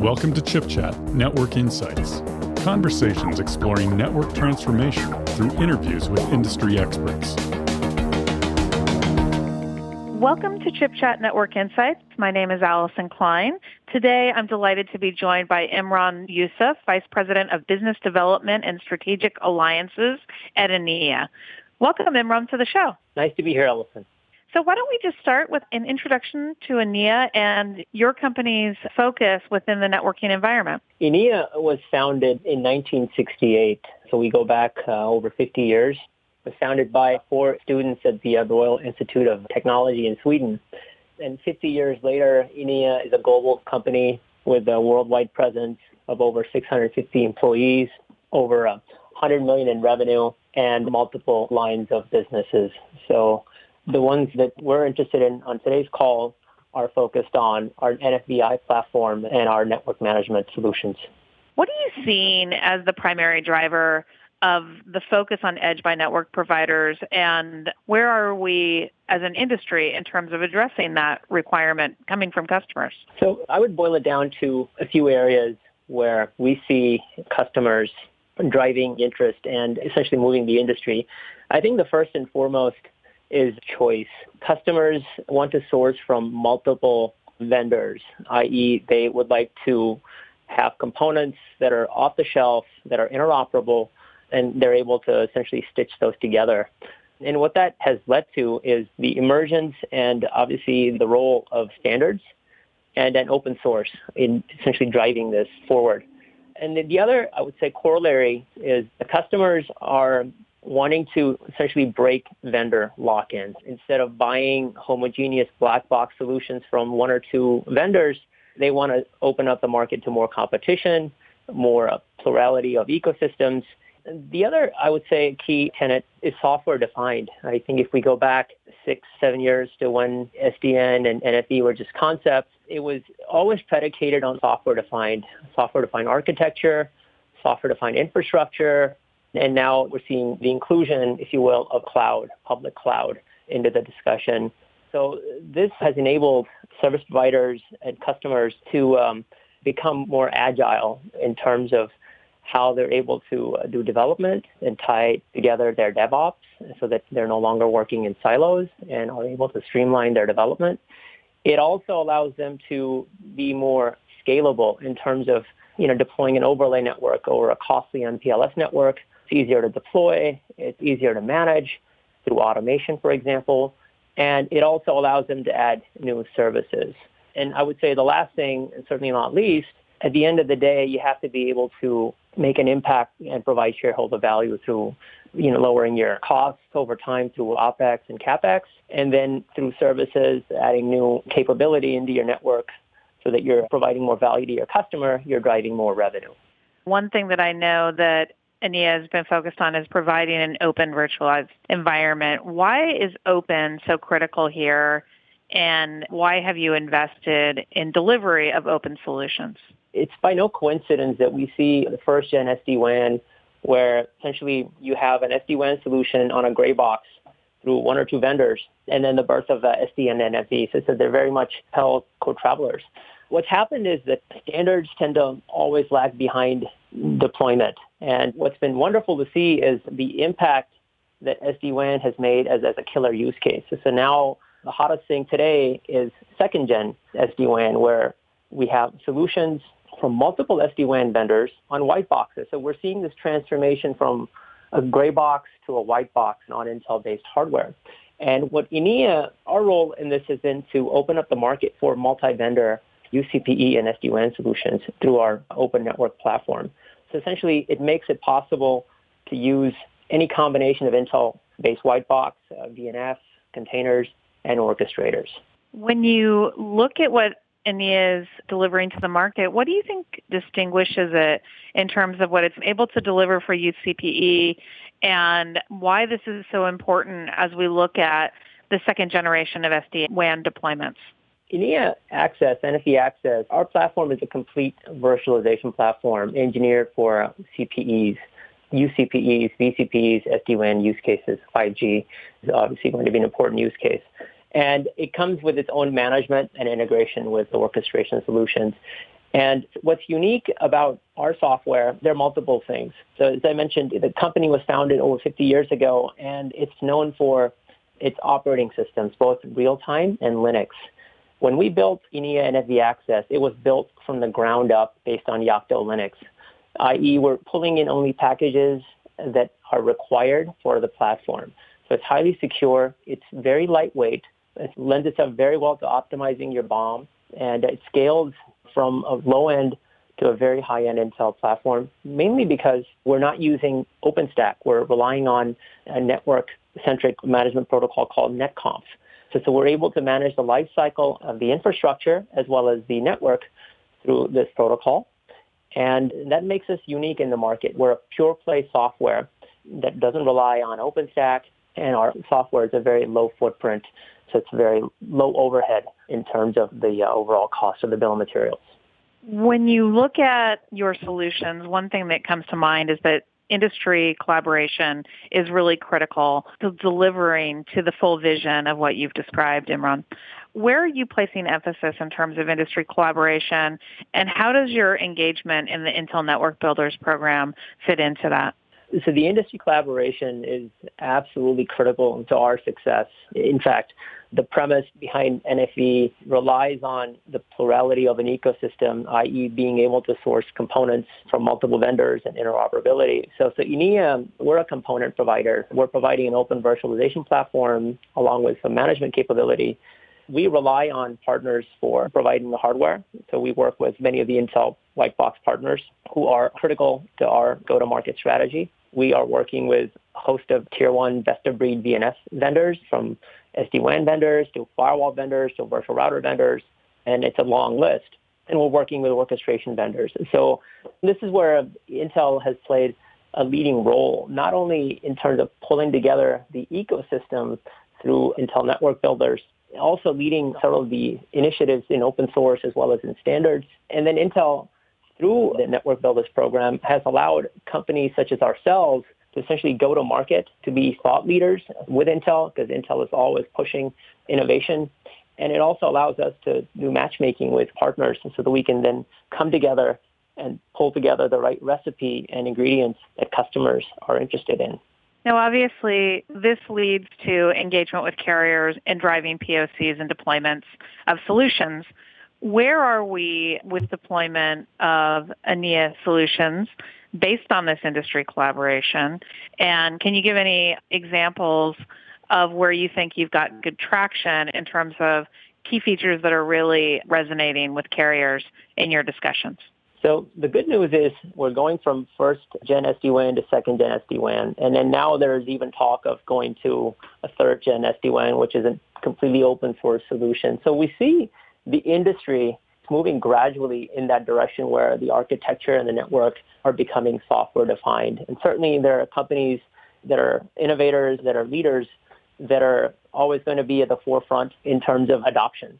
Welcome to Chip Chat Network Insights. Conversations exploring network transformation through interviews with industry experts. Welcome to Chip Chat Network Insights. My name is Allyson Klein. Today, I'm delighted to be joined by Imran Yusuf, Vice President of Business Development and Strategic Alliances at Enea. Welcome, Imran, to the show. Nice to be here, Allyson. So why don't we just start with an introduction to Enea and your company's focus within the networking environment? Enea was founded in 1968, so we go back uh, over 50 years. It was founded by four students at the uh, Royal Institute of Technology in Sweden. And 50 years later, Enea is a global company with a worldwide presence of over 650 employees, over 100 million in revenue, and multiple lines of businesses. So the ones that we're interested in on today's call are focused on our NFVI platform and our network management solutions. What are you seeing as the primary driver of the focus on edge by network providers and where are we as an industry in terms of addressing that requirement coming from customers? So I would boil it down to a few areas where we see customers driving interest and essentially moving the industry. I think the first and foremost is choice. Customers want to source from multiple vendors, i.e. they would like to have components that are off the shelf, that are interoperable, and they're able to essentially stitch those together. And what that has led to is the emergence and obviously the role of standards and an open source in essentially driving this forward. And the other, I would say, corollary is the customers are wanting to essentially break vendor lock-ins. Instead of buying homogeneous black box solutions from one or two vendors, they want to open up the market to more competition, more plurality of ecosystems. The other, I would say, key tenet is software defined. I think if we go back six, seven years to when SDN and NFV were just concepts, it was always predicated on software defined, software defined architecture, software defined infrastructure, and now we're seeing the inclusion, if you will, of cloud, public cloud into the discussion. So this has enabled service providers and customers to um, become more agile in terms of how they're able to uh, do development and tie together their DevOps so that they're no longer working in silos and are able to streamline their development. It also allows them to be more scalable in terms of you know, deploying an overlay network over a costly MPLS network it's easier to deploy. It's easier to manage through automation, for example. And it also allows them to add new services. And I would say the last thing, and certainly not least, at the end of the day, you have to be able to make an impact and provide shareholder value through, you know, lowering your costs over time through OpEx and CapEx, and then through services, adding new capability into your network so that you're providing more value to your customer, you're driving more revenue. One thing that I know that Enea has been focused on is providing an open virtualized environment. Why is open so critical here? And why have you invested in delivery of open solutions? It's by no coincidence that we see the first gen SD-WAN where essentially you have an SD-WAN solution on a gray box through one or two vendors, and then the birth of uh, SDN and NFV. So, so they're very much held co-travelers. What's happened is that standards tend to always lag behind deployment. And what's been wonderful to see is the impact that SD-WAN has made as, as a killer use case. So now the hottest thing today is second gen SD-WAN where we have solutions from multiple SD-WAN vendors on white boxes. So we're seeing this transformation from a gray box to a white box on Intel-based hardware. And what Enea, our role in this has been to open up the market for multi-vendor UCPE and SD-WAN solutions through our open network platform. So essentially, it makes it possible to use any combination of Intel-based white box, uh, VNF, containers, and orchestrators. When you look at what Enea is delivering to the market, what do you think distinguishes it in terms of what it's able to deliver for UCPE and why this is so important as we look at the second generation of SD-WAN deployments? Enea Access, NFV Access, our platform is a complete virtualization platform engineered for CPEs, UCPEs, VCPEs, SD-WAN use cases. 5G is obviously going to be an important use case. And it comes with its own management and integration with the orchestration solutions. And what's unique about our software, there are multiple things. So as I mentioned, the company was founded over 50 years ago, and it's known for its operating systems, both real-time and Linux. When we built Enea NFV Access, it was built from the ground up based on Yocto Linux, i.e. we're pulling in only packages that are required for the platform. So it's highly secure, it's very lightweight, it lends itself very well to optimizing your BOM, and it scales from a low end to a very high-end Intel platform, mainly because we're not using OpenStack. We're relying on a network-centric management protocol called NetConf. So, so we're able to manage the life cycle of the infrastructure as well as the network through this protocol. And that makes us unique in the market. We're a pure play software that doesn't rely on OpenStack, and our software is a very low footprint, so it's very low overhead in terms of the uh, overall cost of the bill of materials. When you look at your solutions, one thing that comes to mind is that industry collaboration is really critical to delivering to the full vision of what you've described, Imran. Where are you placing emphasis in terms of industry collaboration, and how does your engagement in the Intel Network Builders program fit into that? So the industry collaboration is absolutely critical to our success. In fact, the premise behind NFV relies on the plurality of an ecosystem, i.e. being able to source components from multiple vendors and interoperability. So, so Enea, we're a component provider. We're providing an open virtualization platform along with some management capability we rely on partners for providing the hardware. So we work with many of the Intel white box partners who are critical to our go-to-market strategy. We are working with a host of tier one best of breed VNF vendors from SD-WAN vendors to firewall vendors to virtual router vendors, and it's a long list. And we're working with orchestration vendors. So this is where Intel has played a leading role, not only in terms of pulling together the ecosystem through Intel Network Builders, also leading several of the initiatives in open source as well as in standards. And then Intel, through the Network Builders program, has allowed companies such as ourselves to essentially go to market to be thought leaders with Intel because Intel is always pushing innovation. And it also allows us to do matchmaking with partners so that we can then come together and pull together the right recipe and ingredients that customers are interested in. Now, obviously, this leads to engagement with carriers and driving POCs and deployments of solutions. Where are we with deployment of Enea solutions based on this industry collaboration? And can you give any examples of where you think you've got good traction in terms of key features that are really resonating with carriers in your discussions? So the good news is we're going from first gen SD-WAN to second gen SD-WAN. And then now there's even talk of going to a third gen SD-WAN, which is a completely open source solution. So we see the industry is moving gradually in that direction where the architecture and the network are becoming software defined. And certainly there are companies that are innovators, that are leaders, that are always going to be at the forefront in terms of adoption.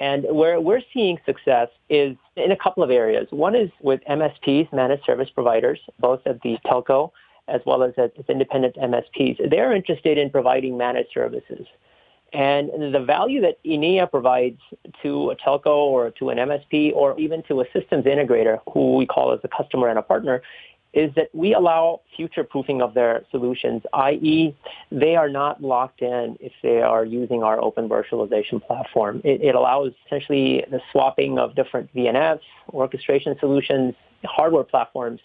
And where we're seeing success is in a couple of areas. One is with MSPs, managed service providers, both at the telco as well as at independent MSPs. They're interested in providing managed services. And the value that Enea provides to a telco or to an MSP or even to a systems integrator, who we call as a customer and a partner, is that we allow future proofing of their solutions, i.e., they are not locked in if they are using our open virtualization platform. It, it allows essentially the swapping of different VNFs, orchestration solutions, hardware platforms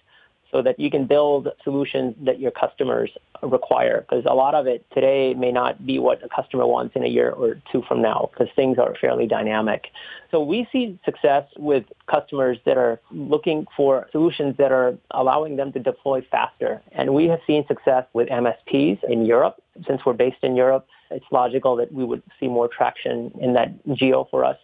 so that you can build solutions that your customers require. Because a lot of it today may not be what a customer wants in a year or two from now, because things are fairly dynamic. So we see success with customers that are looking for solutions that are allowing them to deploy faster. And we have seen success with MSPs in Europe. Since we're based in Europe, it's logical that we would see more traction in that geo for us.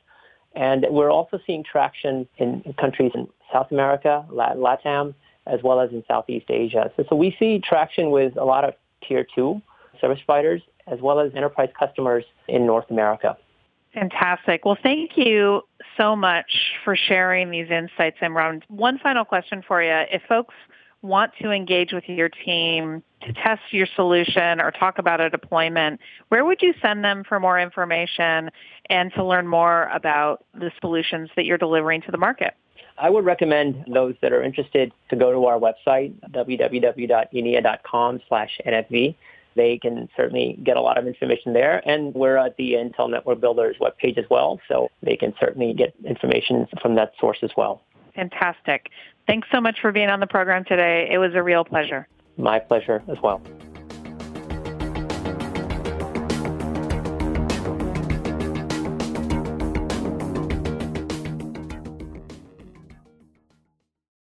And we're also seeing traction in countries in South America, LATAM, as well as in Southeast Asia. So, so we see traction with a lot of tier two service providers as well as enterprise customers in North America. Fantastic. Well, thank you so much for sharing these insights, Imran. One final question for you. If folks want to engage with your team to test your solution or talk about a deployment, where would you send them for more information and to learn more about the solutions that you're delivering to the market? I would recommend those that are interested to go to our website, www.enea.com slash NFV. They can certainly get a lot of information there. And we're at the Intel Network Builders webpage as well, so they can certainly get information from that source as well. Fantastic. Thanks so much for being on the program today. It was a real pleasure. My pleasure as well.